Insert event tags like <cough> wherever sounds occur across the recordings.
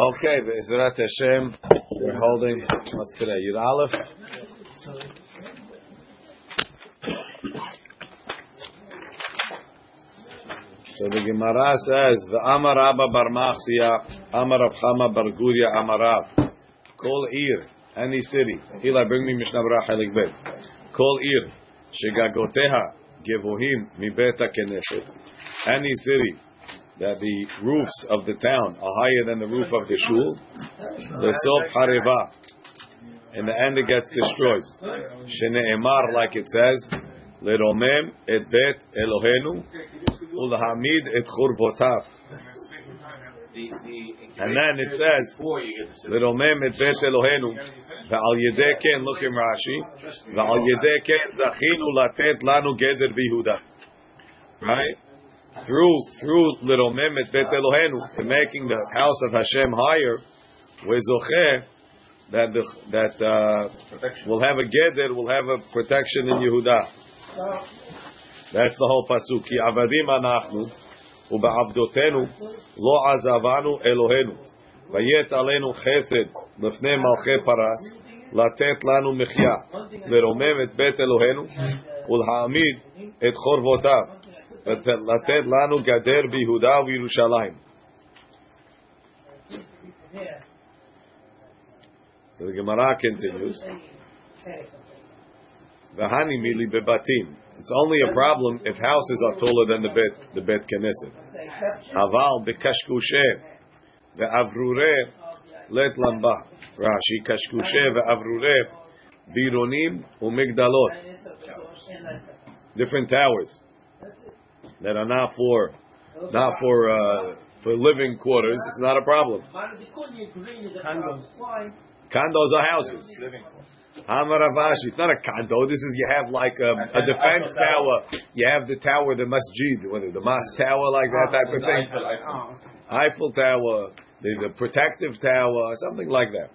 Okay, Be'ezrat Hashem, we're holding, what's today, Yud Aleph? So the Gemara says, V'amar Abba bar Machsiya, Amar Rav Chama bar Guria Amarav, Kol Ir, any city, Eli, bring me Mishnah Berach Helik Bet, Kol Ir, Shegagoteha, Gevohim, Mibeta Keneset, any city, that the roofs of the town are higher than the roof of the shul, the sof hareva. In the end, it gets destroyed. Shene'emar, like it says, leromem et bet Elohenu ulhamid et churvotav. And then it says, leromem et bet Elohenu ve'al yedei ken, look in Rashi, ve'al yedei ken zachinu latet lanu geder bihuda. Right? Through through little Mehmet Bet Elohenu to making the house of Hashem higher, wezocheh that the, that uh, will have a geder, will have a protection in Yehuda. That's the whole pasuk. Ki avadim anachnu uba'avdotenu lo azavanu Elohenu vayet alenu chesed lefnei malchei paras latet lanu mechya leromem et bet Elohenu ulha'amid et chorvotav לתת לנו גדר ביהודה ובירושלים. So the Gemara continues. V'hani mili bebatim. It's only a problem if houses are taller than the bet the bet knesset. Aval bekashkushe ve'avrure let lamba. Rashi kashkushe ve'avrure bironim umigdalot. Different towers that are not for not for uh, for living quarters, it's not a problem. Condos are houses. Hamaravashi, it's not a condo. This is you have like a, a defense tower. You have the tower, the masjid, whether the mosque tower, like that type of thing. Eiffel Tower. There's a protective tower, something like that.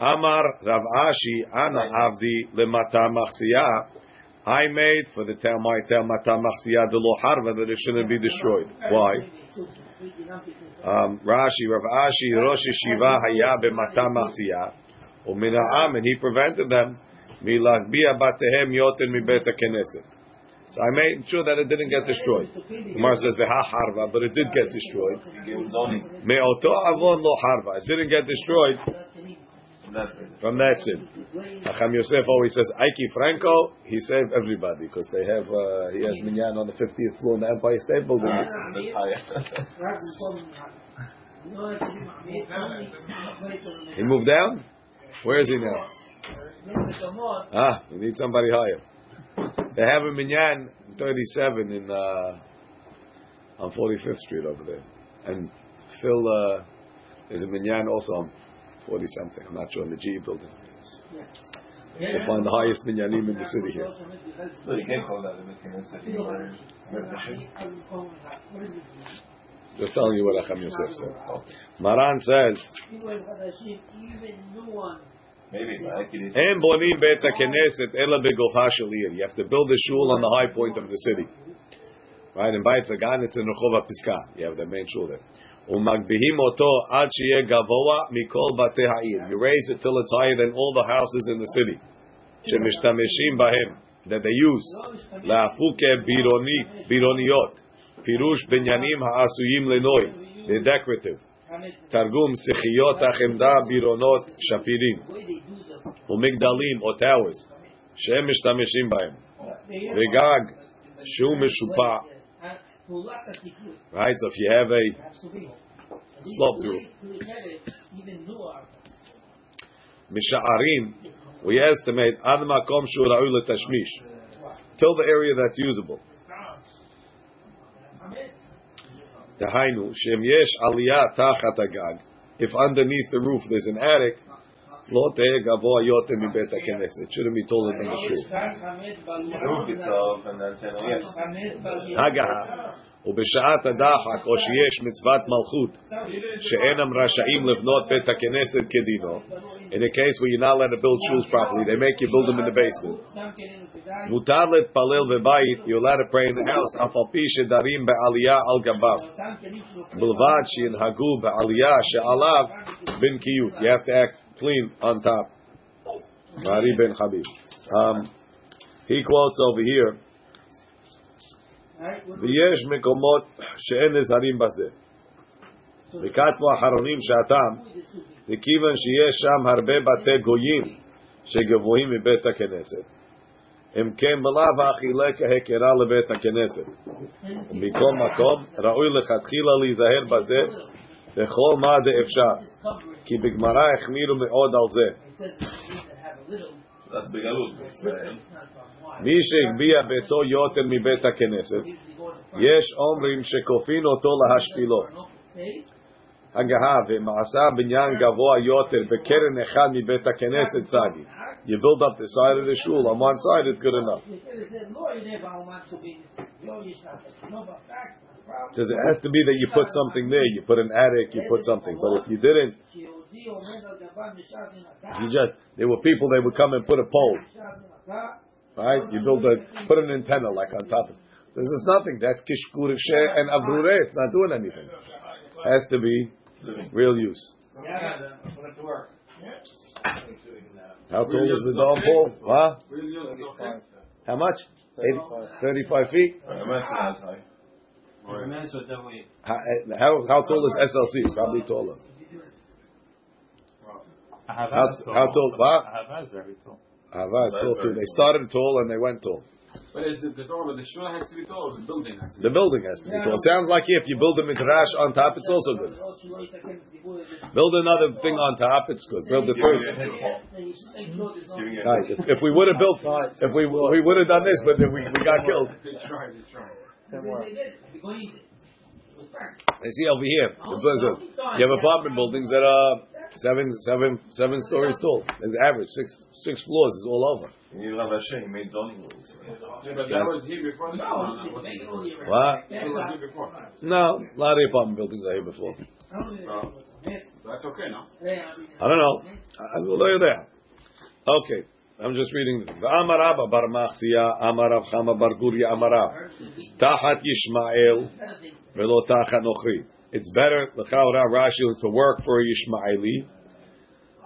Amar Rav Ashi Ana Avdi Lemata Machsiyah. I made for the town my town matamachsiyah de lo harva that it shouldn't be destroyed. Why? Um, Rashi, Rav Ashi, Rosh Yeshiva haya b'matamachsiyah, u'mina'am, and he prevented them milachbia batehem yoten mibet knesset. So I made sure that it didn't get destroyed. Umar says veha harva, but it did get destroyed. Me'oto avon lo harva, it didn't get destroyed from that sin. Hacham Yosef always says, Ike Franco, he saved everybody because they have, uh, he has minyan on the 50th floor in the Empire State Building. he moved down? Where is he now? Ah, we need somebody higher. They have a minyan 37 in, uh, on 45th Street over there. And Phil, uh, there's a minyan also on 40 something. I'm not sure in the GE building. We'll find the highest minyanim in the city here. Just telling you what Hacham Yosef said. Maran says, "En bonim bet knesset ela begofa shalir." You have to build a shul on the high point of the city, right? And by Tzagan, it's in Rehova Piska. You have the main shul there. Umagbihim oto gavoa mikol batei ha'ir. You raise it till it's higher than all the houses in the city. Shemishtameshim bahem. That they use. La'afuke bironi, bironiot. Pirush benyanim ha'asuyim lenoi. They're decorative. Targum sichiyot ha'chemda bironot shapirim. Umigdalim or towers. Shemishtameshim bahem. Regag, shu. Right, so if you have a slope through. Misha'arim, we estimate ad makom shu tashmish till the area that's usable. Tahainu shem yesh aliyah tachat. If underneath the roof there's an attic, teh gavoa yotem mibet knesset. It shouldn't be taller than the. Hagaha. ובשעת הדחק, או שיש מצוות מלכות, שאינם רשאים לבנות בית הכנסת כדינו, in a case where you're not allowed to build shuls properly, they make you build them in the basement. מותר להתפלל בבית, you're allowed to pray in the house, אף על פי שדרים בעלייה על גביו. בלבד שינהגו בעלייה שעליו בנקיות. You have to act clean on top. Mari ben Habib. Um, he quotes over here, ויש מקומות שאין נזהרים בזה. וכתבו אחרונים שהטעם, וכיוון שיש שם הרבה בתי גויים שגבוהים מבית הכנסת, אם כן בלאו הכי כהכרה לבית הכנסת. ומכל מקום ראוי לכתחילה להיזהר בזה בכל מה דאפשר, כי בגמרא החמירו מאוד על זה. מי שהגביה ביתו יותר מבית הכנסת, יש אומרים שכופין אותו להשפילו. הגהה ומעשה בניין גבוה יותר בקרן אחד מבית הכנסת צדי. You build up the side of the shul on one side, it's good enough. Says it has to be that you put something there. You put an attic, you put something. But if you didn't, you just there were people they would come and put a pole, right? You build a put an antenna like on top of. it. So this is nothing. That's kishkur and avrure. It's not doing anything. Has to be real use. How tall is the dog pole? Huh? How much? 80, 35 feet? How, eh, how, how tall is SLC? Probably taller. How, how tall? What? Ahava is very tall. Ahava is tall too. They started tall and they went tall. But it's the door, but the shul has to be tall. The building has to be The building has to be tall. Sounds like if you build a midrash on top, it's also good. Build another thing on top, it's good. Build the first. Right. If, if we would have built, if we we would have done this, but then we, we got killed. They tried, they tried. I see over here. You have apartment buildings that are seven, seven, seven stories tall. It's average six, six floors is all over. You love Hashem, he made zoning rules. Yeah, but that was here before no, no, it? What? It was before. No, a lot of apartment buildings are here before. So, that's okay, no? I don't know. I will know you there. Okay. I'm just reading. Amar Abba bar Machzia, Amar Rav Chama bar Guria, Amar Rav. Tachat Yishmael, velo tachat Nochri. It's better, l'chaura Rashi, to work for a Yishmaeli,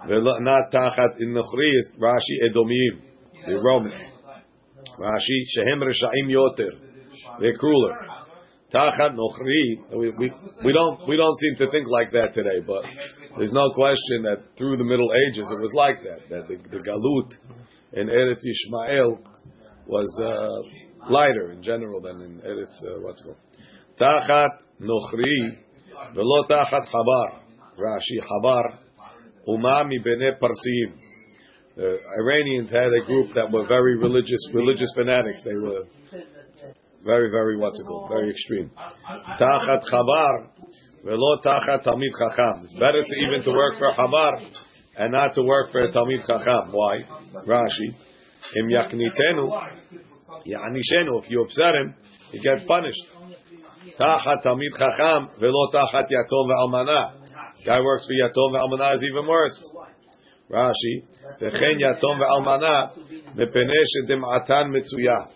not tachat in Nochri is Rashi Edomim, the Romans. Rashi, Shehem Reshaim Yoter, they're crueler. Tachat Nochri, we, we, we don't we don't seem to think like that today, but there's no question that through the Middle Ages it was like that. That the, the Galut in Eretz Yishmael was uh, lighter in general than in Eretz uh, what's called Tachat Nochri velo Tachat Chabar. Rashi Chabar Umami Bene Parsim. The Iranians had a group that were very religious, religious fanatics. They were very, very what's it called? Very extreme. Tachat Chabar velo Tachat Talmid Chacham. It's better to even to work for Chabar and not to work for Talmid Chacham. Why? Rashi. Im yaknitenu, yanishenu. If you upset him, he gets punished. Tachat Talmid Chacham velo Tachat Yatom ve'almana. Guy works for Yatom ve'almana is even worse. Rashi. V'chen Yatom ve'almana mepene shedim'atan mitzuya.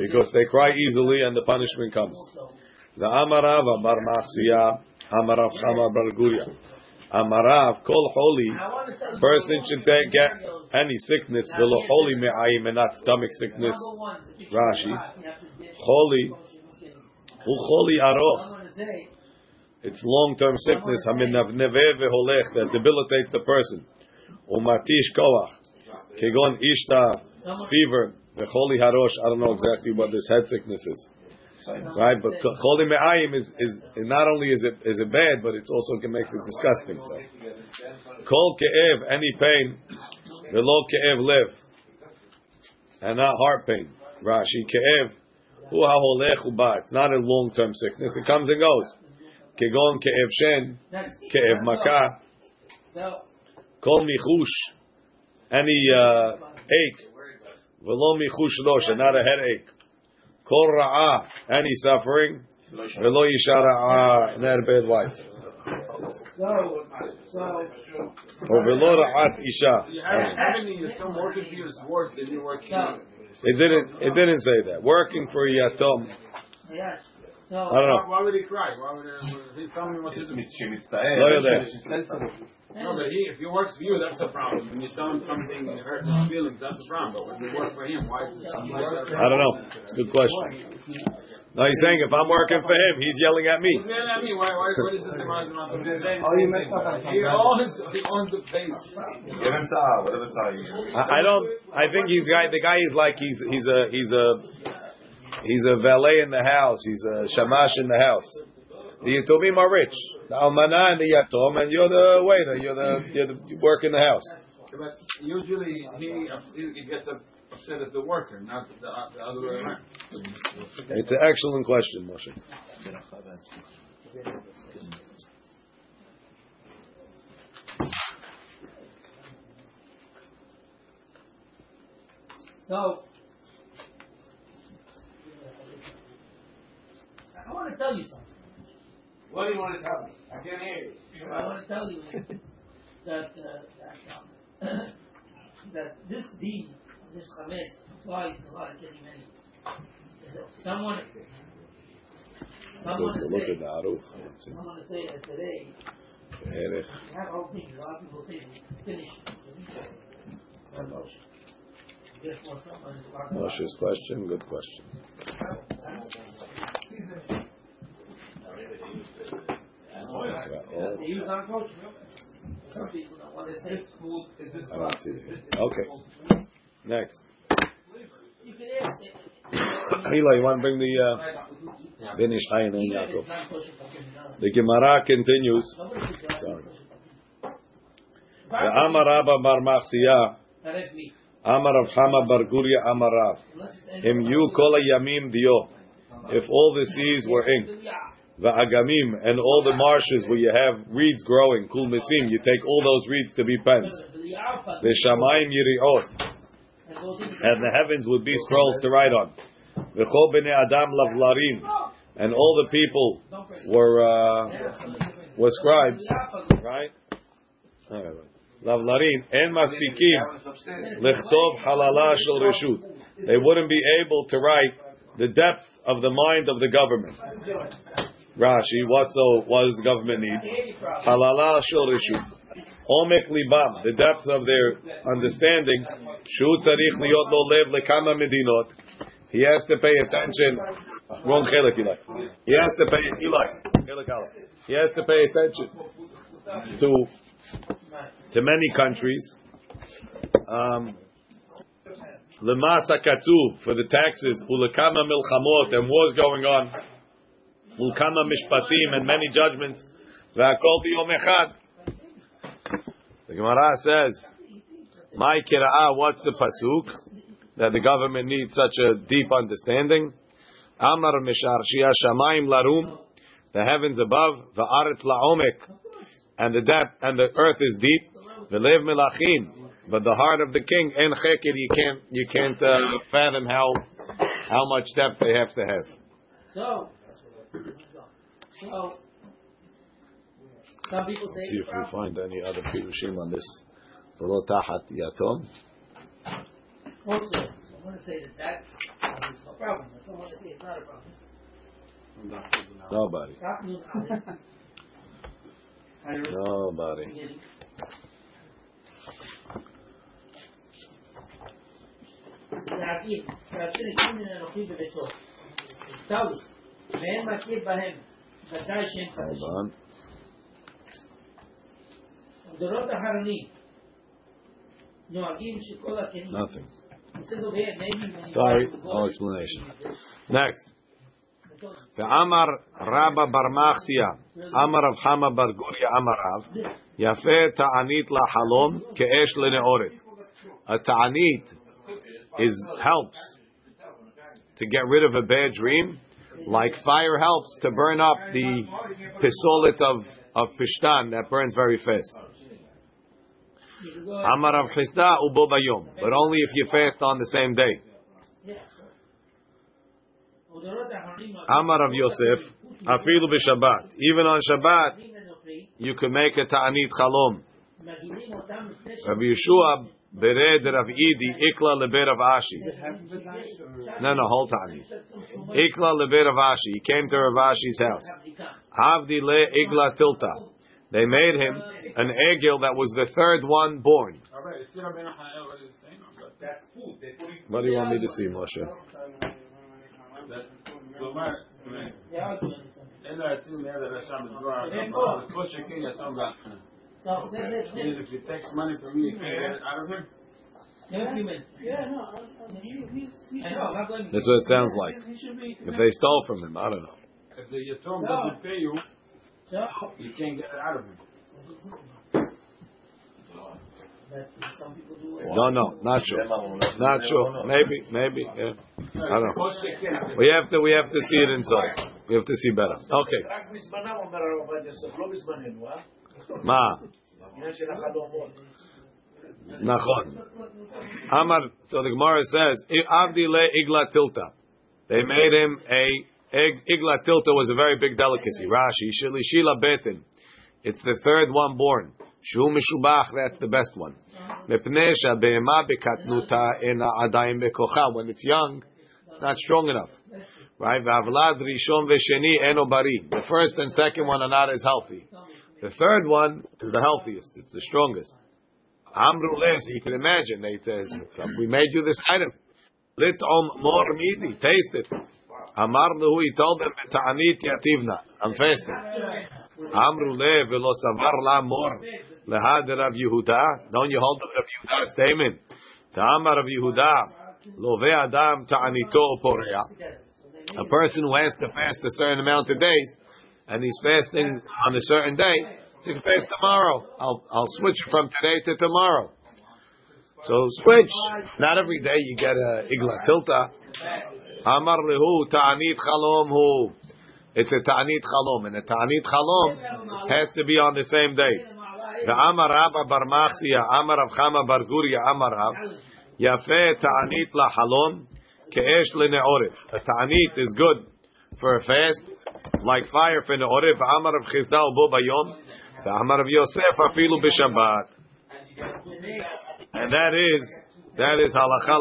Because they cry easily and the punishment comes. The Amarava bar Machsiya, Amarav Chama bar Guria. Amarav, kol holy, person should get any sickness, velo holy me'ayim, and not stomach sickness. Rashi. Holy, hu holy aroch. It's long-term sickness, haminavneve veholech, that debilitates the person. Umatish koach. Kegon ishta, fever, vecholi harosh, I don't know exactly what this head sickness is. Right, but choli me'ayim is, is not only is it is it bad, but it's also makes it disgusting. So, kol ke'ev, any pain, velo ke'ev live, and not heart pain. Rashi ke'ev, hu ha'holech uba. It's not a long term sickness. It comes and goes. Kegon ke'ev shen, ke'ev makah, kol michush, any uh, ache, velo michush losh, not a headache. Kol ra'ah, any suffering, velo yisha not a bad wife. Or velo ra'at isha. You have having some working here is worse than you working It didn't. It didn't say that. Working for yatom. No, I don't know. Why, why would he cry? Why would uh, he, he's telling me what his No, you're there. No, but he, if he works for you, that's a problem. When you tell him something and it hurts his feelings, that's a problem. But when you work for him, why is it something like that? I don't know. Good question. No, he's saying if I'm working for him, he's yelling at me. He's yelling at me. Why, why, what is this about? Oh, you messed up on something. He owns, he owns the place. Give him time, whatever time. I don't, I think he's guy, the guy is like he's, he's a, he's a, he's a valet in the house. He's a shamash in the house. The yatomim are rich. The almana and the yatom, and you're the waiter. You're the you're the, you work in the house. But usually he, he gets upset at the worker, not the, the other way around. It's an excellent question, Moshe. so want to tell you something. What do you want to tell me? I can't hear you. What I want to tell you that uh, that, um, that this deed, this chametz, applies to a lot of kitty many. Someone, So someone to is look at saying, the aruch. Let's see. someone is saying that today Erech. you have whole thing. A lot of people say finished the detail. One motion. Therefore, someone is talking about- Moshe's question. Good question. Okay. Next. Hila, you want to bring the uh, Benish Chayin and Yaakov? The Gemara continues. Sorry. The Amar Rabba Bar Machsiyah, Amar Rav Chama Bar Guria Amar Rav. Im yu kol yamim dio. If all the seas were ink, va'agamim, and all the marshes where you have reeds growing, kul misim, you take all those reeds to be pens. The shamayim yiriot, and the heavens would be scrolls to write on. V'chol bnei adam lavlarim, and all the people were uh, were scribes, right? Lavlarim en maspikim lichtov halala shel reshut. They wouldn't be able to write the depth of the mind of the government. Rashi, what so? What does the government need? Halala shel reshut. Omek libam, the depth of their understanding. Shu tzarich liot lo lev lekama medinot. He has to pay attention. Wrong chelik, Eli. He has to pay Eli. Chelik. He has to pay attention to to many countries. Um, Lemasa katsuv for the taxes, ulekama milchamot and wars going on, ulkama mishpatim and many judgments. The Gemara says, "My kira'ah, what's the pasuk that the government needs such a deep understanding?" Amar mishar shia shamayim larum, the heavens above, the va'aretz la'omek, and the depth and the earth is deep. V'lev melachim, but the heart of the king en cheker you can't you can't uh, fathom how how much depth they have to have. So, so, some people say. See if we find any other pirushim on this. V'lo tachat yatom. Also, I want to say that that is no problem. I don't want to say it's not a problem. Nobody. Stop doing that. Nobody. Beginning. להגיד, כאשר הקים מן אנוכי בביתו, טעו, ואין מכיר בהם, ודאי שהם Hold חדשים. on. דורות אחרונים נוהגים שכל הכלים, Nothing. בסדר ואין, maybe- Sorry, no explanation. Next. ואמר רבא בר מחסיה, אמר רב חמא בר גוריה, אמר רב, יפה תענית לחלום כאש לנאורת. A ta'anit is helps to get rid of a bad dream, like fire helps to burn up the pisolit of, of Pishtan that burns very fast. Amar Chista ubo bayom, but only if you fast on the same day. Amar of Yosef afilu b'Shabbat, even on Shabbat you can make a ta'anit chalom. Rabbi Yeshua Bered Rav Idi, Ikla Leber Rav Ashi. No, no, hold on. Ikla Leber Rav Ashi. He came to Rav Ashi's house. Avdi Le Igla Tilta. They made him an egil that was the third one born. All right, it's Rabbi Nachman, what is saying? But What do you want me to see, Moshe? So let, let, let, if it takes money from me, out of him. That's what it sounds like. If they stole from him, I don't know. If the Yatom doesn't pay you, you can't get it out of him. No, no, not sure, not sure. Maybe, maybe. Yeah. I don't know. We have to, we have to see it inside. We have to see better. Okay. רק בזמנם אומר הרב עובדיה יוסף, לא בזמננו, אה? Ma. עניין של החלומות. Nachon. Amar. So the Gemara says, Avdi le igla tilta. They made him a ig- igla tilta was a very big delicacy. Rashi shilishila betin. It's the third one born. Shu mishubach. That's the best one. Mepnei shebe'ema bekatnuta ena adayim bekocha. When it's young, it's not strong enough. Right? V'avlad rishon v'sheni eno bari. The first and second one are not as healthy. The third one is the healthiest. It's the strongest. Amru les, you can imagine, they says, we made you this item. Litom mor midi, taste it. Amar lehu, he told them, ta'anit yativna, I'm fasting. Amru le, velo savar la mor, lehad Rav Yehuda, don't you hold up Rav Yehuda's statement. Ta'amar Rav Yehuda, love adam ta'anito porea. A person who has to fast a certain amount of days, and he's fasting on a certain day, so can fast tomorrow. I'll I'll switch from today to tomorrow. So switch. Not every day you get a igla tilta. Amar lehu ta'anit chalom hu. It's a ta'anit chalom, and a ta'anit chalom has to be on the same day. Rabba Bar Machsia, Amar Guria, Amar Rav, Yafe ta'anit la halom, ke'esh le'ne'orif. A ta'anit is good for a fast, like fire for ne'orif. Amar Rav Chizdal bo bayom, the Amar of Yosef afilu b'Shabbat. And that is, that is halacha.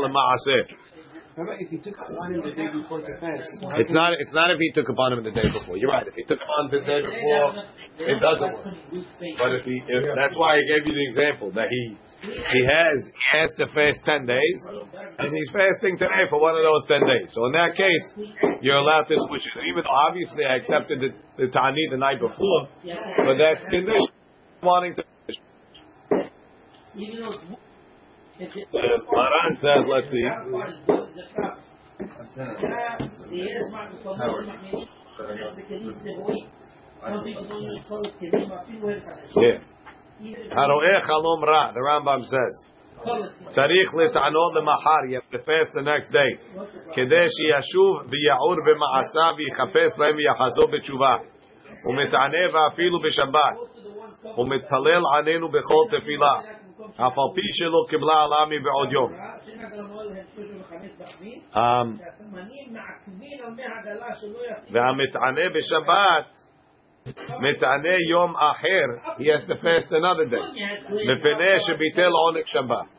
Remember, if he took the day before to fast, It's not. It's not if he took upon him the day before. You're right. If he took upon him the day before, it doesn't work. But if he, if, that's why I gave you the example that he he has he has the first ten days, and he's fasting today for one of those ten days. So in that case, you're allowed to switch it. Even obviously, I accepted the, the tani the night before, but that's condition wanting to. The Maran says, let's see. Yeah. Even- Haroeh chalom ra. The Rambam says. clothes. צריך לטענות למחר, you have to fast the next day. כדי שישוב ויעור במעשיו ויחפש בהם ויחזור בתשובה. ומתענה ואפילו בשבת. ומתפלל עלינו בכל תפילה. אף על פי שלא קיבלה עלה מבעוד יום. שאין הגלה מועל הם שלושים וחמש בערבית, Um, שהסמנים מעכבים על מי הגלה שלא יפעיל. והמתענה בשבת, מתענה יום אחר, he has to fast another day. מפני שביטל עונג שבת.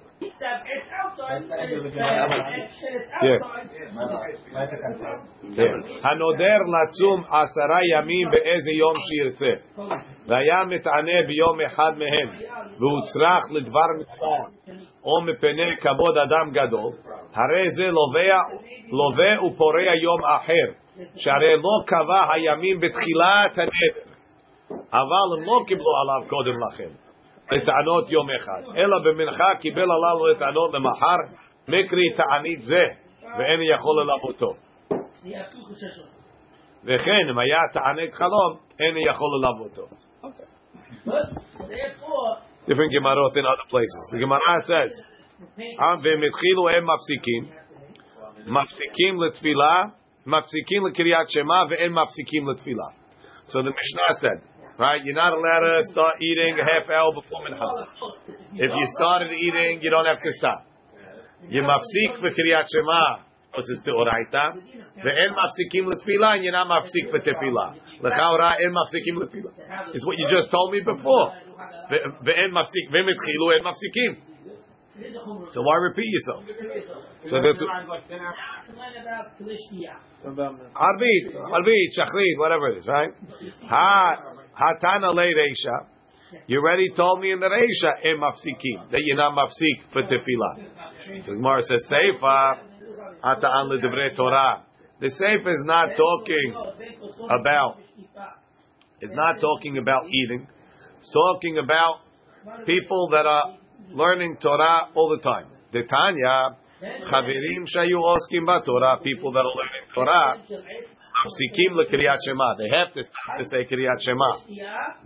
הנודר לצום עשרה ימים באיזה יום שירצה. והיה מתענה ביום אחד מהם, והוצרך לדבר מצווה, או מפני כבוד אדם גדול, הרי זה לווה ופורע יום אחר, שהרי לא קבע הימים בתחילת הנדר, אבל הם לא קיבלו עליו קודם לכן, לטענות יום אחד, אלא במנחה קיבל עליו לטענות למחר, מקרי תענית זה, ואין יכול ללוותו. וכן, אם היה תענית חלום, אין יכול ללוותו. different Gemarot in other places. The Gemara says, "Am v'em etchilu em mafsikim, mafsikim letfila, mafsikim l'kiryat shema ve'en mafsikim l'tfila. So the Mishnah said, right? You're not allowed to start eating a half hour before mincha. If you started eating, you don't have to stop. You mafsik for kiryat shema, because it's deoraita. Ve'en mafsikim l'tfila, and you're not mafsik for tefila. L'chaura en mafsikim l'tfila. It's what you just told me before. Ve'en mafsik, ve'metchilu en mafsikim. So why repeat yourself? So that's like ten hours. About Kalishkiya. Arbit, Arbit, Shachrit, whatever it is, right? Ha, Hatana late Reisha. You already told me in the Reisha, em mafsikim, that you're not mafsik for tefillah. So Gemara says, Seifa, Ata'an ledevre Torah. The Seifa is not talking about, it's not talking about eating. It's talking about people that are learning Torah all the time. The Tanya, Chavirim shayu oskim Torah, people that are learning Torah, mafsikim lekriyat Shema. They have to, to say kriyat Shema.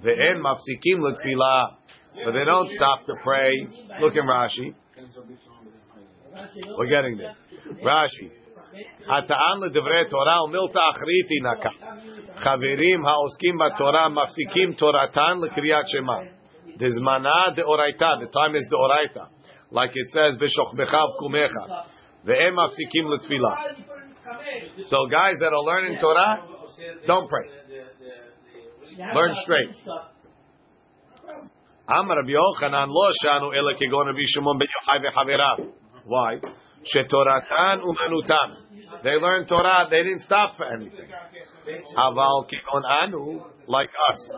Ve'en mafsikim letfilah. But they don't stop to pray. Look in Rashi. We're getting there. Rashi. הטען לדברי תורה ומילתא אחריתי נקה. חברים העוסקים בתורה מפסיקים תורתן לקריאת שמע. The zmana de oraita. The time is the oraita. Like it says, v'shochbecha kumecha Ve'em afsikim l'tfilah. So guys that are learning Torah, don't pray. Learn straight. Amar Rabbi Yochanan lo shanu ela kegon Rabbi Shimon ben Yochai v'chaverav. Why? Shetoratan umanutan. They learned Torah. They didn't stop for anything. Aval kegon anu like us,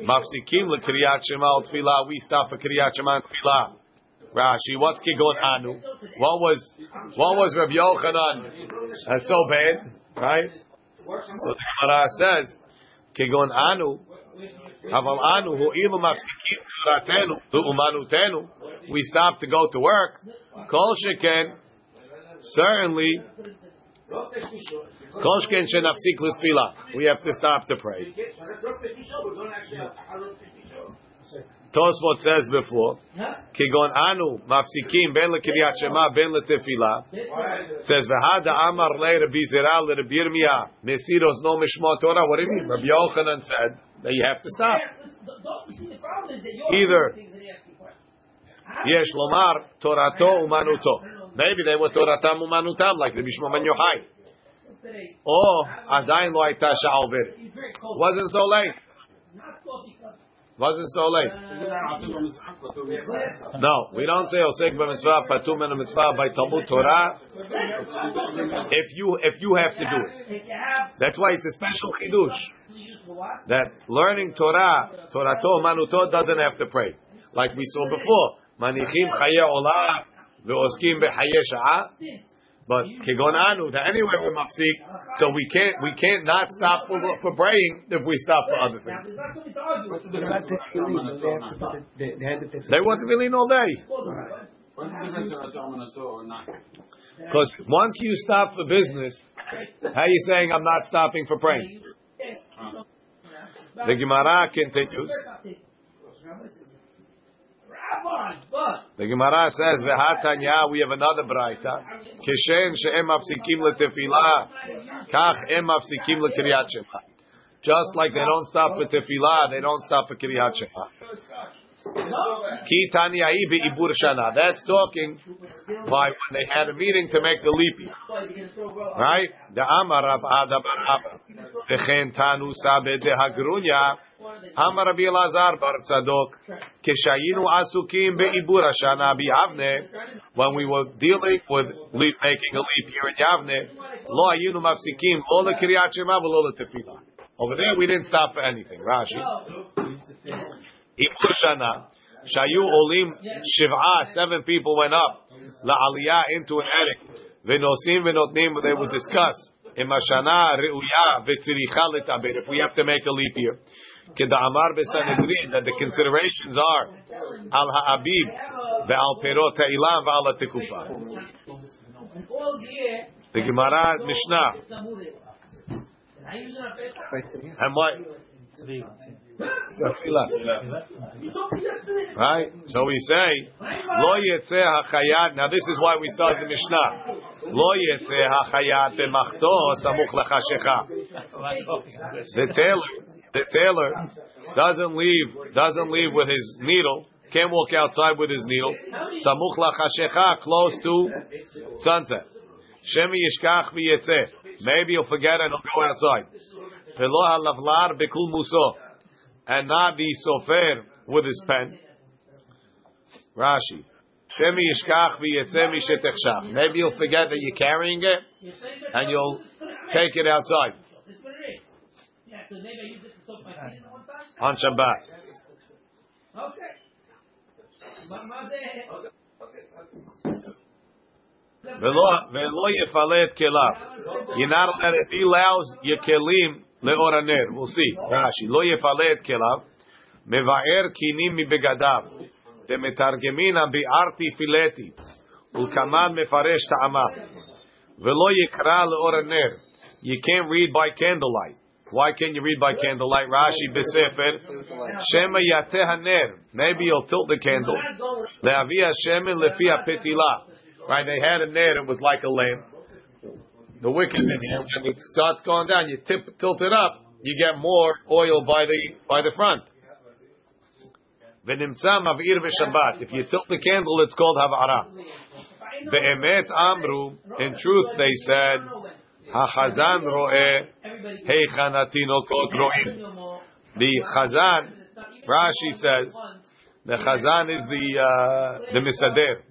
מפסיקים לקריאת שמע ותפילה, we stop for קריאת שמע ותפילה. Rashi, what's kigon anu? What was what was Rabbi Yochanan uh, so bad, right? So the Gemara says, kigon anu, haval anu hu ilu mafsikim ratenu hu umanutenu. We stop to go to work. Kol sheken, certainly. Kol sheken shenafsik l'tfila. We have to stop to pray. Tosfot says before, Kigon anu mafsikim ben lekriyat shema ben letefila. Says v'hada amar le Rabbi Zera le Rabbi Yirmiyah mesiros no mishma Torah. What do you mean? Rabbi Yochanan said that you have to stop. Either yesh lomar torato umanuto. Maybe they were toratam umanutam like Rabbi Shimon ben Yochai. Or adayin lo aita sha'over. Wasn't so late. Wasn't so late. No, we don't say osek b'mitzvah patum and mitzvah by Talmud Torah. If you if you have to do it, that's why it's a special chidush that learning Torah, Torato Manuto doesn't have to pray, like we saw before. Manichim chaye olah ve'oskim bechaye sha'ah. But kegon anu that anyway we're mafsik, so we can't we can't not stop for for praying if we stop for other things. They want to be lean all day. Because once you stop for business, how are you saying I'm not stopping for praying? The Gemara continues. The Gemara says, "V'hatanya." We have another brayta. Kishen she'em mafsikim letefila, kach em mafsikim lekriyat shema. Just like they don't stop for tefillah, they don't stop for kriyat shema. Ki tanyai be'ibur shana. That's talking by when they had a meeting to make the leap. Right? The Amar Rav Ada Bar Abba. V'chen tanu sabe de Amar Rabbi Elazar Bar Tzadok. Keshayinu asukim be'ibur shana bi'avne. When we were dealing with leap, making a leap year in Yavne, mafsikim, lo the kriyat shema, lo the tefillah. Over there, we didn't stop for anything. Rashi. Ibur Shana, Shayu Olim Shiv'a, seven people went up, La'aliyah into an attic. Venosim Venotnim, they would discuss. Imashana Re'uya V'tziricha Letabed, if we have to make a leap year. Keda'amar Besanedrin, that the considerations are Al Ha'abib, Ve'al Perot Ha'ilam, Ve'al Tekufa. The Gemara Mishnah. And what? Right? So we say, Lo yetzeh hachayat. Now this is why we start the Mishnah. Lo yetzeh hachayat b'machto samuch lachashecha. The tailor, the tailor doesn't leave, doesn't leave with his needle. Can't walk outside with his needle. Samuch lachashecha, close to sunset. Shemi yishkach. Maybe he'll forget and he'll go outside. Velo halavlar bekul muso and not the sofer with his pen. Rashi. Maybe you'll forget that you're carrying it, and you'll take it outside On Shabbat. Okay. Not. If he allows your kelim leoraner, we'll see. Rashi lo yefale et kelav. Mevaer kinim mi begadav. Demetargemina bi'arti fileti. Ulkaman mefaresh ta'amav. Velo yikra leoraner. You can't read by candlelight. Why can't you read by candlelight? Rashi besefer. Shema yateh haner. Maybe you'll tilt the candle. Le'avia shemen lefi petila. Right? They had a ner. It was like a lamp. The wick is in here. When it starts going down, you tip, tilt it up. You get more oil by the by the front. V'nimtza mav'ir v'shabbat. If you tilt the candle, it's called havara. Ve'emet amru. In truth, they said, hachazan ro'eh heichan hatinokot ro'im. The chazan, Rashi says, the chazan is the uh, the misader.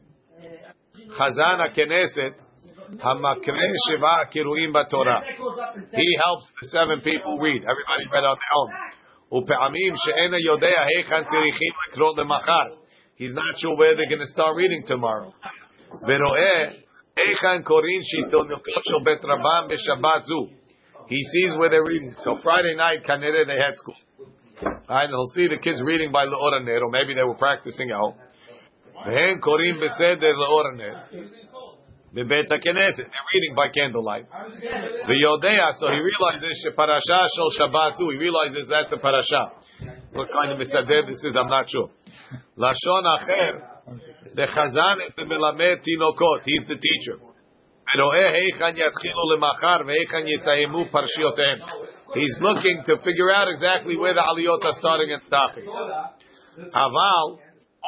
Chazan HaKeneset, Hamakre Shiva Kiruim BaTorah. He helps the seven people read. Everybody read on their own. ופעמים שאינה יודע היכן צריכים לקרוא למחר. He's not sure where they're going to start reading tomorrow. ורואה Echan Korin Shitonokoshel Bet Rabban Beshabbat Zu. He sees where they're reading. So Friday night, Kanere, they had school. Right, and he'll see the kids reading by Le'ora Ner, or maybe they were practicing at home. Vehen Korim Beseder Le'ora Bebet HaKeneset. They're reading by candlelight. The Yodea, so he realizes Sheparasha Shel Shabbat Zu. He realizes that's a parasha. What kind of Mesader this is, I'm not sure. Lashon Acher. The Chazan is the Melamed Tinokot. He's the teacher. He's looking to figure out exactly where the aliyot are starting and stopping. Aval,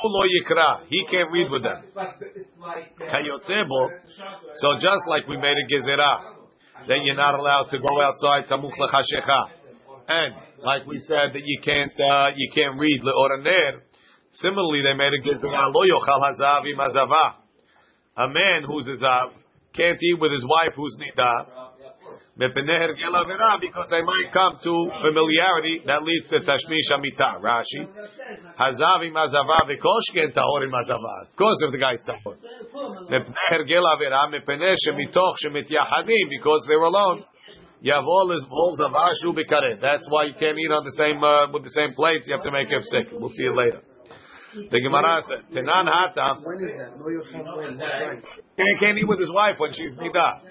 Ulo Yikra. He can't read with them. So just like we made a gezerah, that you're not allowed to go outside Tamuch Lechashecha. And like we said that you can't uh, you can't read leoraner Similarly, they made a gezerah lo yochal hazav im hazava. A man who's a zav can't eat with his wife who's nida. Mepeneher gel avera because they might come to familiarity that leads to tashmish amita. Rashi hazav im hazava v'koshken tahor im hazava. Of course, if the guy's tahor. Mepeneher gel avera mepeneh shemitoch shemityahadim because they're alone. Yavol is bol zavashu bikaret. That's why you can't eat on the same uh, with the same plates. You have to make it sick. We'll see it later. The Gemara said, "Tenan hata." When is that? No, you can't when that Can't, can't eat with his wife when she's nida.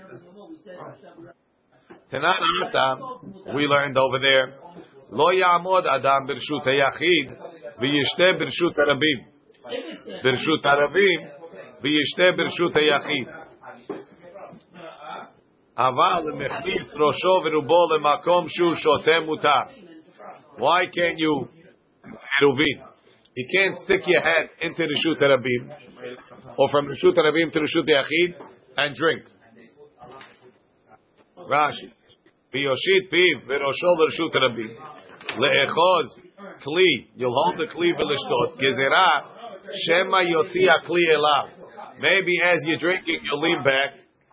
Tenan hata. We learned over there. Lo yamod adam birshut hayachid v'yishte birshut harabim. Birshut harabim v'yishte birshut hayachid. אבל מכניס ראשו ורובו למקום שהוא שותה מותר. Why can't you, Eruvin? You can't stick your head into the Rishut Harabim, or from Rishut Harabim to Rishut Yachid, and drink. Rashi. ויושיט פיו וראשו לרשות הרבים. לאחוז כלי, you'll hold the כלי ולשתות. גזירה, שמא יוציא הכלי אליו. Maybe as you're drinking, you'll lean back,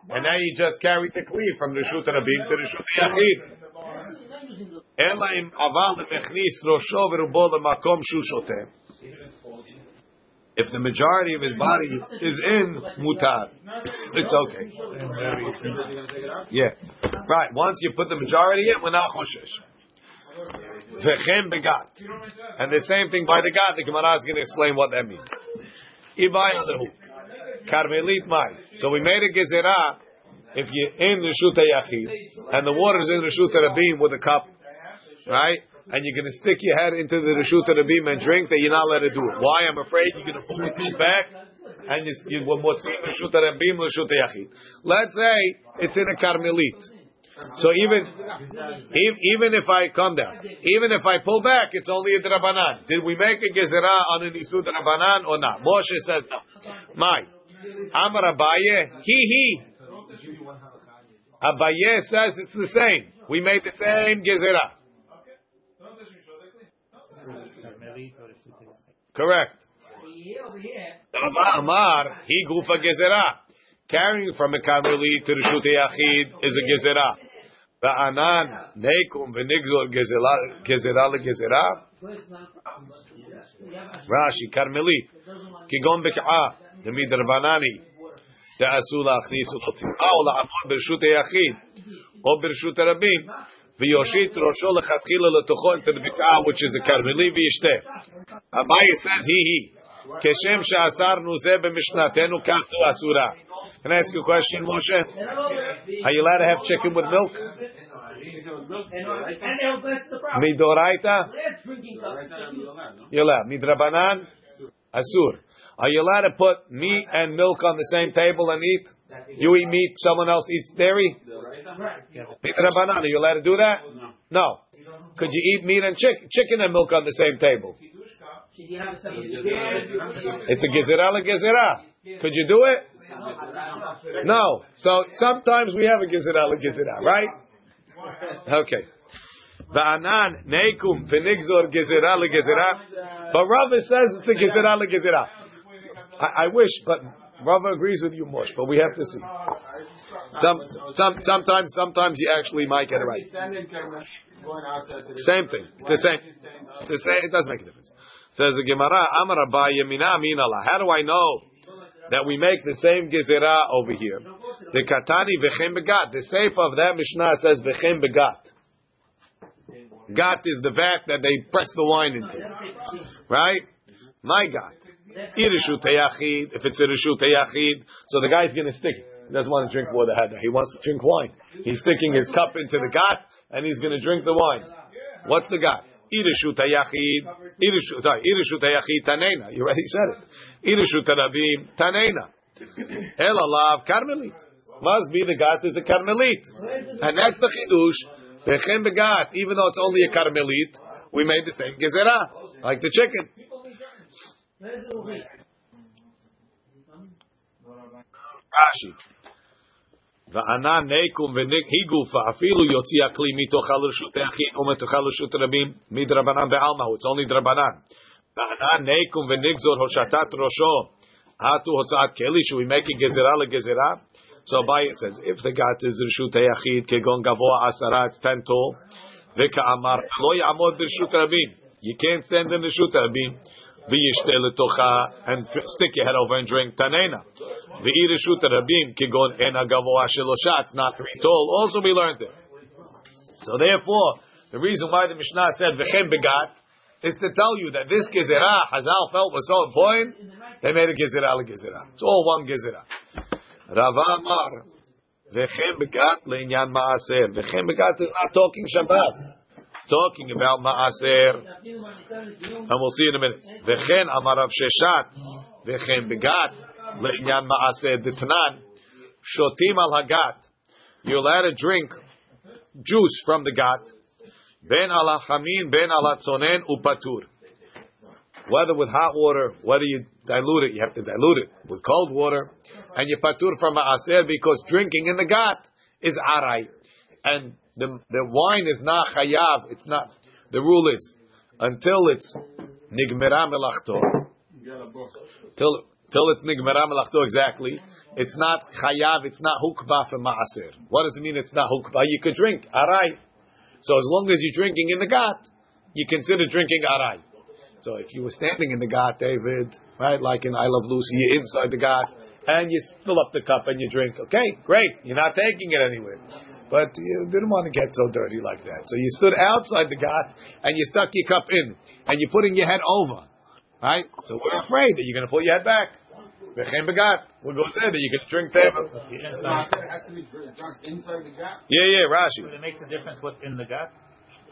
and now you just carry the kli from the Rishut Rabim to the Rishut Yachid. אלא אם אבל מכניס ראשו ורובו למקום שהוא שותה. If the majority of his body is in mutar, it's okay. Yeah. Right. Once you put the majority in, we're not choshesh. V'chem begat. And the same thing by the God, the Gemara is going to explain what that means. Ibayadahu. Karmelit mai. So we made a gezerah if you're in Rishut Yachid and the water is in the Rishut Rabim with a cup, right? And you're going to stick your head into the Rishut Rabim and drink, that you're not allowed to do it. Why? I'm afraid you're going to pull the back and you, you will in Rishut Rabim, Rishut Yachid. Let's say it's in a Carmelit. So even even if I come down, even if I pull back, it's only a drabanan. Did we make a gezerah on an isud drabanan or not? Moshe says, no. "My, Amar Abaye, he he." Abaye says it's the same. We made the same gezerah. Correct. Amar, he gufa gezerah. Carrying from a Mili to the Rishut Yachid is a gezerah. Ba'anan, neikum v'nigzor gezerah legezerah. Rashi, Carmeli, Kigon Bek'a, the Midrabanani, the Asula Achnis, Aula Amor Bershut Yachid, O bershute Rabim. V'yoshit rosho lechatchila letucho into the bik'ah, which is a karmeli v'yishteh. Abaye says, he, he. Keshem she'asarnu zeh b'mishnatenu kach tu asura. Can I ask you a question, Moshe? Are you allowed to have chicken with milk? Midoraita? You're allowed. Midrabanan? Asur. Are you allowed to put meat and milk on the same table and eat? You eat meat, someone else eats dairy? Midrabanan, are you allowed to do that? No. Could you eat meat and chick- chicken and milk on the same table? Should you have a separate gezerah? It's a gezerah la gezerah. Could you do it? No. So sometimes we have a gezerah la gezerah, right? Okay. Va'anan neikum v'nigzor gezerah la gezerah. But Rava says it's a gezerah la gezerah. I, I wish, but Rava agrees with you, Mosh. But we have to see. Some, some, sometimes, sometimes you actually might get it right. Same thing. It's the same. It's the. It doesn't make a difference. Says the Gemara, Amar How do I know that we make the same gezerah over here? The Katani v'chem begat. The safe of that Mishnah says v'chem begat. Gat is the vat that they press the wine into. Right? My gat. Irishut yachid. If it's a rishut yachid, so the guy's going to stick. He doesn't want to drink water. He wants to drink wine. He's sticking his cup into the gat and he's going to drink the wine. What's the gat? Irishut yachid. Irishut, sorry, irishut yachid tanena. You already said it. Irishut rabim tanena. Elalav karmelit. Must be the gat is a karmelit. And that's the chidush. Bechem begat. Even though it's only a karmelit, we made the same gezerah. Like the chicken. Where's the Uri? Rashi. וענה נקום והיגופה אפילו יוציא הכלי מתוך לרשות היחיד ומתוך לרשות רבים מדרבנן בעלמא הוא, it's only דרבנן. וענה נקום ונגזור הושטת ראשו עטו הוצאת כלי שהוא make גזירה לגזירה so Abaye says if the gat is רשות היחיד כגון גבוה עשרה it's ten tall וכאמר לא יעמוד ברשות רבים you can't stand in רשות רבים v'yishteh letocha, and stick your head over and drink tanena. V'irishut rabim kigon ena gavoa shelosha, it's not three tall. Also we learned it. So therefore, the reason why the Mishnah said v'chem begat, is to tell you that this gezerah Hazal felt was so important, they made a gezerah le gezerah. It's all one gezerah. Rav Amar, v'chem begat le'inyan ma'aser. V'chem begat is not talking Shabbat talking about ma'aser and we'll see in a minute. V'chen amar Rav Sheshet, v'chen begat, le'inyan ma'aseh d'tnan, shotim al hagat. You're allowed to drink juice from the gat, ben ala chamin, ben ala tzonen, upatur. Whether with hot water, whether you dilute it, you have to dilute it with cold water, and you patur from ma'aseh because drinking in the gat is aray. And the, the wine is not chayav, it's not, the rule is, until it's nigmera melachto, till till it's nigmera melachto exactly, it's not chayav, it's not hukba for maaser. What does it mean? It's not hukba. You could drink aray. So as long as you're drinking in the gat, you consider drinking aray. So if you were standing in the gat, David, right, like in I Love Lucy, you're inside the gat, and you fill up the cup and you drink. Okay, great. You're not taking it anywhere. But you didn't want to get so dirty like that. So you stood outside the gat and you stuck your cup in and you're putting your head over. Right? So we're afraid that you're going to put your head back. V'chem begat. We'll go there that you can drink there. It has to be drunk inside the gat. Yeah, yeah, Rashi. It makes a difference what's in the gut.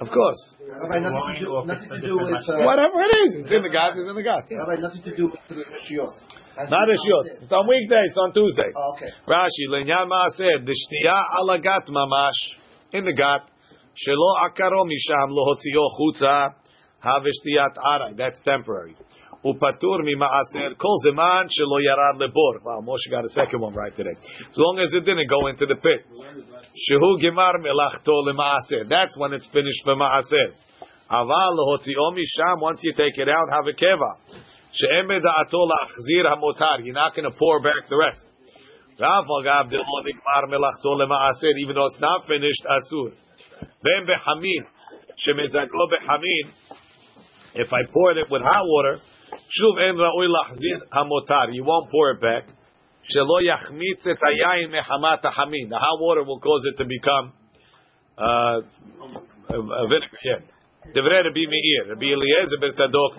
Of course. Rabbi, nothing to do, nothing to do with, uh, Whatever it is, it's in the gat, it's in the gat. Yeah. Rabbi, nothing to do with the shiur. Not a Ashiot. It's on weekdays, it's on Tuesday. Oh, okay. Rashi, Lenyan Maaser, Dishniya Alagat Mamash, in the gat, Shelo Akaro Misham Lohotzio Chutza, Havishtiat aray. That's temporary. Upatur Mimaaser, Kol Zeman Shelo Yarad Lebor. Wow, Moshe got a second one right today. As long as it didn't go into the pit. Shehu Gemar Melachto Lemaaser. That's when it's finished for Maaser. Aval Lohotzio Misham, once you take it out, have a keva. You're not going to pour back the rest. Even though it's not finished, asur. Then behamin. Behamin. If I pour it with hot water, shuv en hamotar. You won't pour it back. Shelo yachmitz et mehamat. The hot water will cause it to become uh, a vinegar. Rabbi Meir, Rabbi Eliezer ben Tzadok.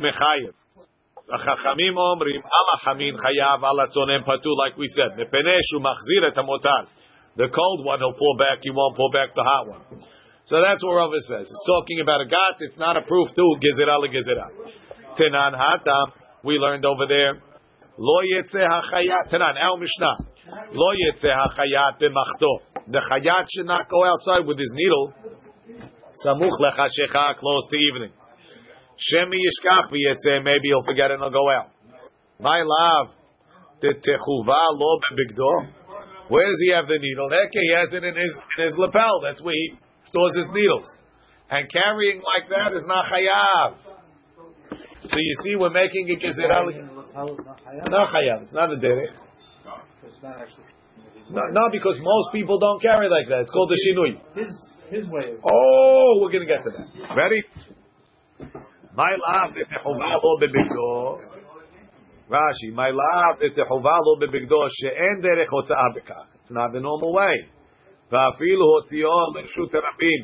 החכמים אומרים, על החמין חייב, על הצונן פטור, like we said, מפני שהוא מחזיר את המותר. The cold one he'll pull back, he won't pull back the hot one. So that's what Rava says. It's talking about a gat, it's not a proof to gezerah legezerah. Tenan hatam, we learned over there, lo yetzeh hachayat, tenan, our Mishnah, lo yetzeh hachayat b'machto. The chayat should not go outside with his needle, samuch lechashecha, close to evening. Shemi yishkach v'yetzeh, maybe he'll forget and he'll go out. My love, the techuva lo bebigdo. Where does he have the needle? Heck, he has it in his in his lapel. That's where he stores his needles. And carrying like that is not chayav. So you see, we're making it gezerah. Not chayav. It's not a derech. No, no, because most people don't carry like that. It's called the shinui. His his way. Oh, we're going to get to that. Ready? My love, the tehuva lo bebigdo. Rashi, my love, the tehuva lo bebigdo, she'en derech hotza'ah bekach. It's not the normal way. ואפילו הוציאו לרשות הרבים.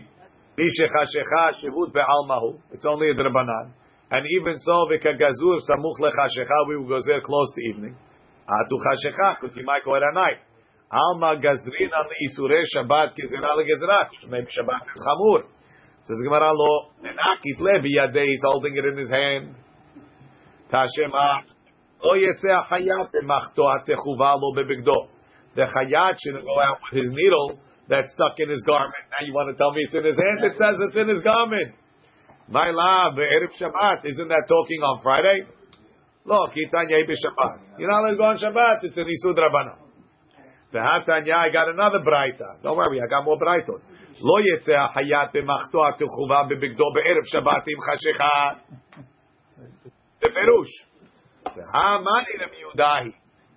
מי שחשיכה שירות בעלמהו. It's only a drabanan. And even so, וכגזור סמוך לחשיכה, we will go there close to evening. עטו חשיכה, because you might go at night. עלמא גזרינא לאיסורי שבת כזירה לגזרה. Maybe Shabbat is חמור. Says Gemara lo nenakit le biyadei. He's holding it in his hand. Tashema lo yetzeh hayat emachto atechuva lo bebigdo. The chayat should go out with his needle that's stuck in his garment. Now you want to tell me it's in his hand? It says it's in his garment. My love, erev Shabbat. Isn't that talking on Friday? Look, Kitanya Shabbat. You're not allowed to go on Shabbat. It's an Isud Rabbana. V'hatanya, I got another braita. Don't worry, I got more braitot. לא יצא החייט במחתו התכובה בבגדו בערב שבת עם חשיכה. בפירוש. המאני רבי יהודה היא.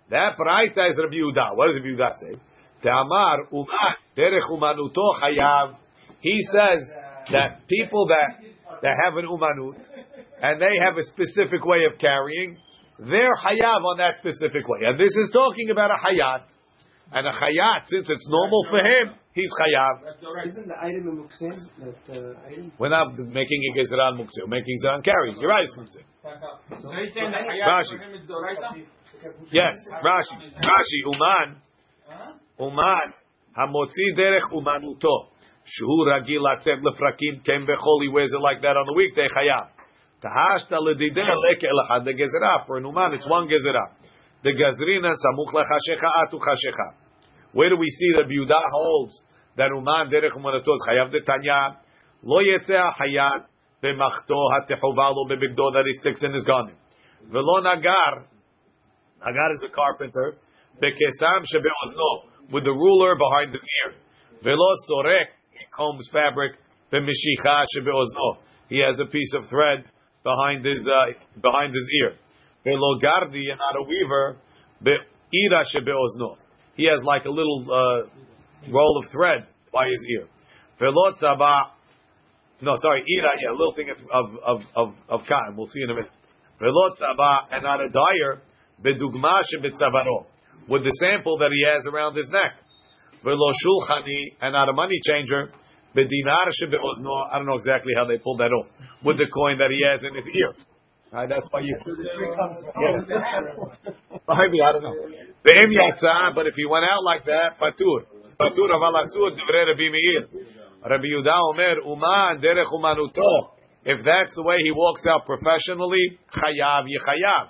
That ברייתא is רבי יהודה. What does רבי יהודה say? דאמר אומן, דרך אומנותו חייב. He says that people that, that have an umanut, and they have a specific way of carrying, they're hayav on that specific way. And this is talking about a hayat. And a chayat, since it's normal for him, he's chayav. isn't the item in Muksim that uh, item? We're not making a gezerah mukse. We're making gezerah carry. You're right, it's mukse. So he's saying that Hayat Rashi. for him is the Raisa? Yes, Rashi. Rashi, uman. Uman. Hamotzi derech umanuto. Shu ragil atzet lefrakim kem bechol. He wears it like that on the weekday, chayav. Tahashta ledideh leke elachad. The gezerah, for an uman, it's one gezerah. The gazrina samuch lechashecha atu chashecha. Where do we see that Yehuda holds that uman derech umanato is chayav de tanya? Lo yetzeh hayat b'machto hatechuva lo bebigdo that he sticks in his garment. Velo nagar. Nagar is a carpenter. Bekesam shebeozno with the ruler behind his ear. Velo sorek he combs fabric. B'mishicha shebeozno he has a piece of thread behind his uh, behind his ear. Velo gardi and not a weaver. Be'ira shebeozno he has like a little uh, roll of thread by his ear. Velo tzaba. No, sorry, ira, yeah, a little thing of of of of cotton. We'll see in a minute. Velo tzaba and not a dyer. Bedugma shebetzavaro with the sample that he has around his neck. Velo shulchani and not a money changer. Bedinar shebeozno. I don't know exactly how they pulled that off with the coin that he has in his ear. Uh, that's why you. Maybe <laughs> I don't know. Ve'em yatsa, but if he went out like that, patur. Aval asur divrei Rabbi Meir. Rabbi Yehuda Omer uman derech umanuto. If that's the way he walks out professionally, chayav yechayav.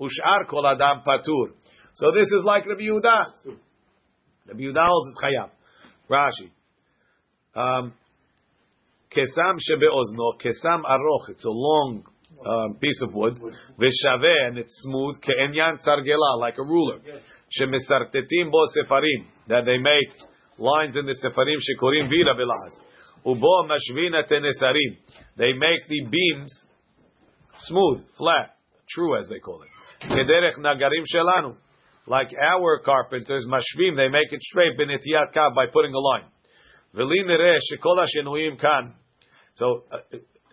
Ushar kol adam patur. So this is like Rabbi Yehuda. Rabbi Yehuda holds it's chayav. Rashi. Um, kesam shebeozno, kesam aroch. It's a long um, piece of wood, v'shaveh, and it's smooth, ke'enyan sargela, like a ruler. Shemisartetim bo sefarim, that they make lines in the sefarim shekorim vira bilaz. Ubo mashvina tenesarim. They make the beams smooth, flat, true as they call it. Kederech nagarim shelanu. Like our carpenters, mashvim, they make it straight benetiyat kav by putting a line. V'li nereh shekol hashenuyim kan. So uh,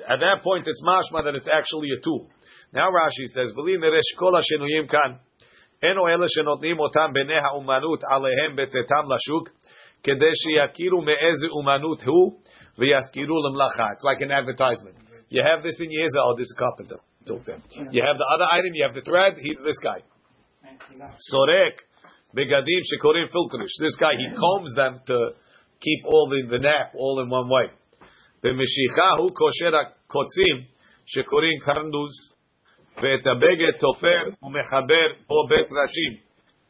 at that point, it's mashma that it's actually a tool. Now Rashi says, "V'li nereh shekol hashenuyim kan." אינו אלה שנותנים אותם בני האומנות עליהם בצאתם לשוק, כדי שיכירו מאיזה אומנות הוא, ויזכירו למלאכה. It's like an advertisement. You have this in your ears, oh, this is a carpenter. Talk to him. You have the other item, you have the thread, he, this guy. Sorek, begadim shekorim filtrish. This guy, he combs them to keep all the, the nap all in one way. במשיכה הוא קושר הקוצים שקוראים קרנוז, ואת הבגד תופר ומחבר פה בית ראשים,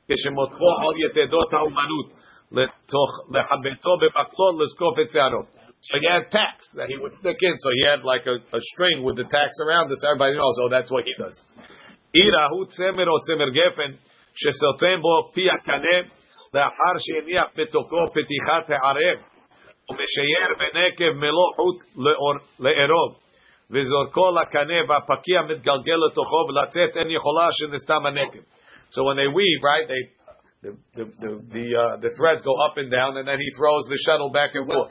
כשמותחו על יתדות האומנות, לתוך, לחבטו במקלון לזקוף את שערו. So he had tacks that he would stick in, so he had like a, a string with the tacks around this, everybody knows, oh, that's what he does. עירה הוא צמר או צמר גפן, שסותם בו פי הקנה, לאחר שהניח בתוכו פתיחת הערב, ומשייר בנקב מלוא חוט לערוב. וזורקו לקנה והפקיע מתגלגל לתוכו ולצאת אין יכולה שנסתם הנקב. So when they weave, right, they the the the the, uh, the threads go up and down, and then he throws the shuttle back and forth.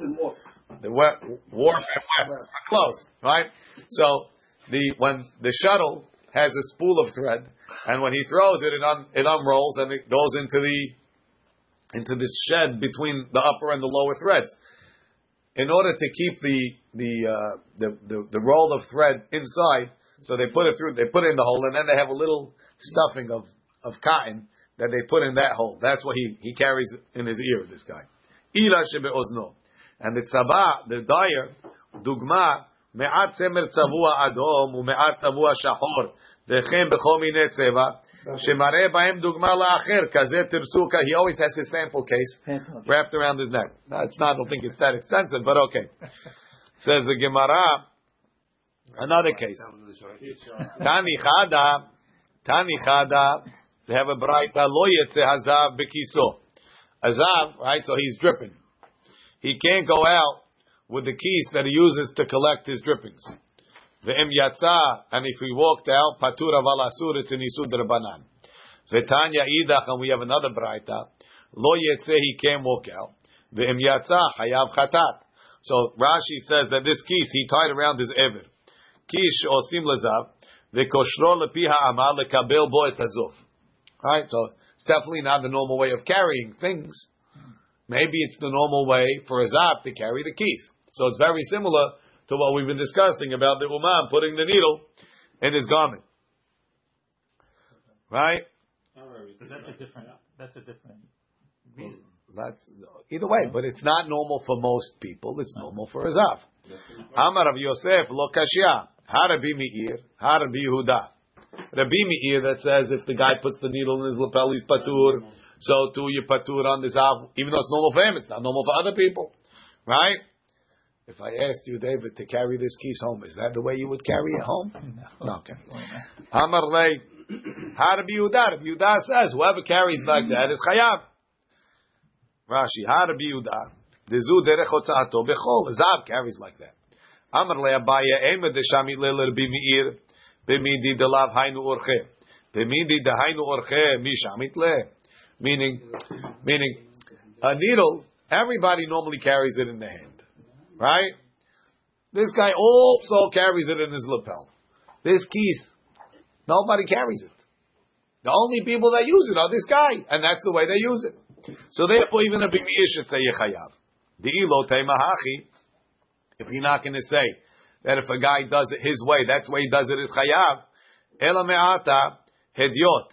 The wet, warp and weft are close, right? So the when the shuttle has a spool of thread, and when he throws it, it un, it unrolls and it goes into the into the shed between the upper and the lower threads. In order to keep the the, uh, the the the roll of thread inside, so they put it through, they put it in the hole, and then they have a little stuffing of of cotton that they put in that hole. That's what he he carries in his ear. This guy, ila shebeozno, and the tzaba, the dyer, dugma. מעט צמר צבוע אדום ומעט צבוע שחור וכן בכל מיני צבע Shemare dugma tirsuka. He always has his sample case wrapped around his neck. No, it's not. I don't think it's that extensive, but okay. Says the Gemara. Another case. Tani chada, Tani chada. They have a bright lawyer. yetze hazav bekiso. Hazav, right? So he's dripping. He can't go out with the keys that he uses to collect his drippings. Ve'em yatsa, and if he walked out, patura valasur, it's an isud rabbanan. Ve'tanya idach, and we have another braita, lo yetze, he can't walk out. Ve'em yatsa, hayav chatat. So Rashi says that this keys he tied around his ever. Kish osim lezav, ve'koshro lepi ha'amal lekabel bo et hazov. Right, so it's definitely not the normal way of carrying things. Maybe it's the normal way for a zab to carry the keys. So it's very similar to what we've been discussing about the uman putting the needle in his garment. Right? That's a different. That's a different reason. That's either way, but it's not normal for most people. It's normal for a zav. Amar of Yosef lo kashya. Harabi Meir, Harabi Yehuda. Rabbi Meir that says if the guy puts the needle in his lapel, he's patur. So too you patur on the zav, even though it's normal for him, it's not normal for other people, right? If I asked you, David, to carry this keys home, is that the way you would carry it home? No. Okay. Amar lei, Yehuda. Rabbi Yehuda says whoever carries like that is chayav. Rashi, Harabi Yehuda. Dezu derech hotzaato bechol. Zav carries like that. Amar le Abaye ema deshami le Rabbi Meir b'midi delav hainu orche b'midi dehainu orche mi shamit le. Meaning, meaning, a needle. Everybody normally carries it in the hand, right? This guy also carries it in his lapel. This keys, nobody carries it. The only people that use it are this guy, and that's the way they use it. So therefore, even a big should say yechayav. The ilo teimahachi. If you're not going to say that if a guy does it his way, that's the way he does it is chayav. Ela me'ata hedyot.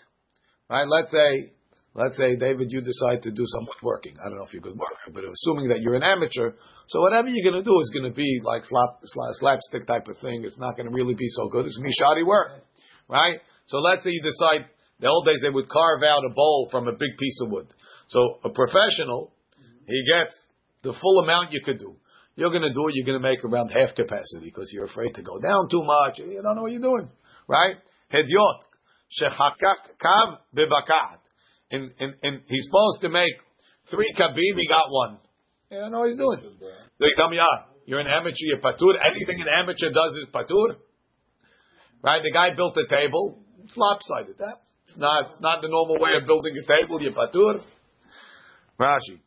Right? Let's say, let's say, David, you decide to do some woodworking. I don't know if you're good worker, but assuming that you're an amateur, so whatever you're going to do is going to be like slap, slap, slapstick type of thing. It's not going to really be so good. It's going to be shoddy work. Right? So let's say you decide, the old days they would carve out a bowl from a big piece of wood. So a professional, he gets the full amount you could do. You're going to do it, you're going to make around half capacity because you're afraid to go down too much. You don't know what you're doing. Right? Hedyot. Shechakak kav. And, and, and he's supposed to make three kabim, he got one. You don't know what he's doing. They tell me, ah, You're an amateur, you're patur. Anything an amateur does is patur. Right? The guy built a table. It's lopsided. That it's not. It's not the normal way of building a table. You're patur. Rashi.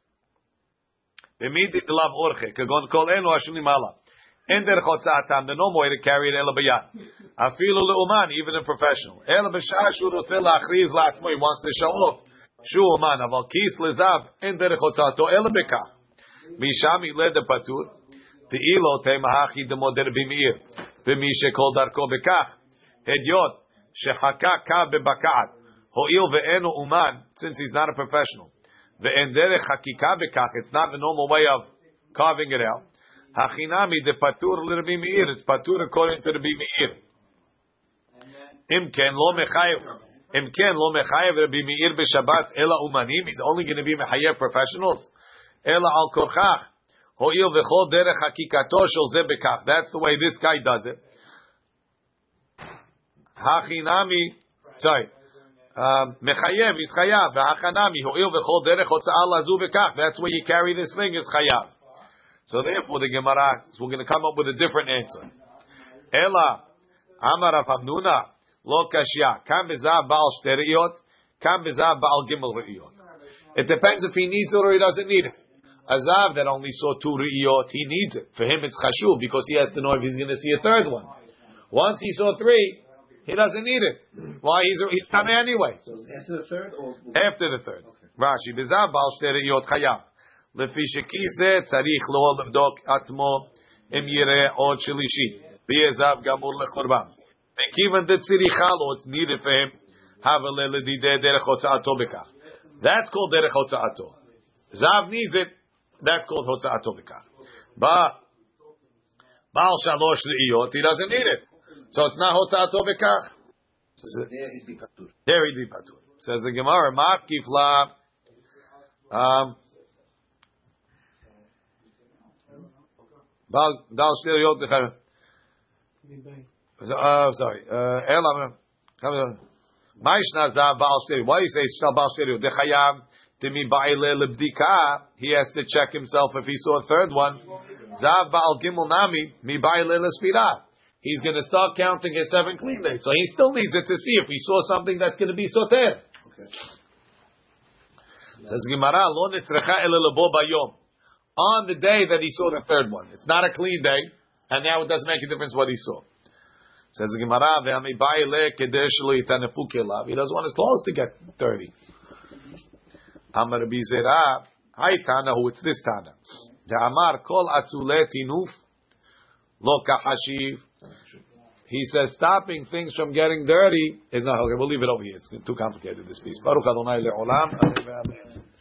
En der chotzatam the normal way to carry it ela bayad. Afilu leuman even a professional. Ela b'shah shu rotel lachriz lachmo. He wants to show off. Shu uman aval kis lezav en der chotzato ela bekach. Mishami led the patur. Te'ilo temahachi demoder bimir. V'mi shekol darko bekach. Hedyot shechaka ka bebaka'at. Ho'il ve'enu uman since he's not a professional. Ve'en derech hakika bekach. It's not the normal way of carving it out. De patur l'Rabbi Meir. It's patur according to Rabbi Meir. Im ken lo mechayev. Im ken lo mechayev Rabbi Meir b'Shabbat ela umanim. He's only going to be mechayev professionals. Ela al korchach. Ho'il v'chol derech hakikato shel ze bekach. That's the way this guy does it. Hachinami. Sorry. Um, mechayev is chayav. V'hachanami. Ho'il v'chol derech hotza'al lazu bekach. That's where you carry this thing is chayav. So therefore, the Gemara, so we're going to come up with a different answer. Ela, Amar Rav Hamnuna, lo kashya, kam bezav baal shteriot, kam bezav baal gimel re'iyot. It depends if he needs it or he doesn't need it. A zav that only saw two re'iyot, he needs it. For him, it's chashuv because he has to know if he's going to see a third one. Once he saw three, he doesn't need it. Why? He's he's coming anyway. After the third or After the third. Rashi, bezav baal shteriot chayav. לפי שכי זה צריך לו לבדוק עצמו אם יראה עוד שלישי, ויעזב גמור לקורבן. Mekivan detzirichalo, it's needed for him. That's called derech hotzaato. Zav needs it. That's called hotzaato bekach. But Baal shalosh leiyot, he doesn't need it. So it's not hotzaato bekach. There he'd be patur. There he'd be patur. Says the Gemara, ma'akif la. Um, Baal shalosh leiyot. Uh, sorry. Elam. Maishna Zav Baal Shteriot. Why do you say Shal Baal Shteriot? Dechayam Timi Ba'ile Lebdika. He has to check himself if he saw a third one. Zav Baal Gimel Nami Mi Ba'ile Lespira. He's going to start counting his seven clean days. So he still needs it to see if he saw something that's going to be soter. Okay. Says Gemara, Lo Nitzrecha Ele Lebo Bayom on the day that he saw the third one. It's not a clean day, and now it doesn't make a difference what he saw. Says the Gemara, he doesn't want his clothes to get dirty. Amar Bizera, Hi Tana, who it's this Tana. The Amar Kol Atzule Tinuf Lo Kahashiv. He says stopping things from getting dirty is not okay. We'll leave it over here. It's too complicated this piece. Baruch Adonai le'olam. <laughs>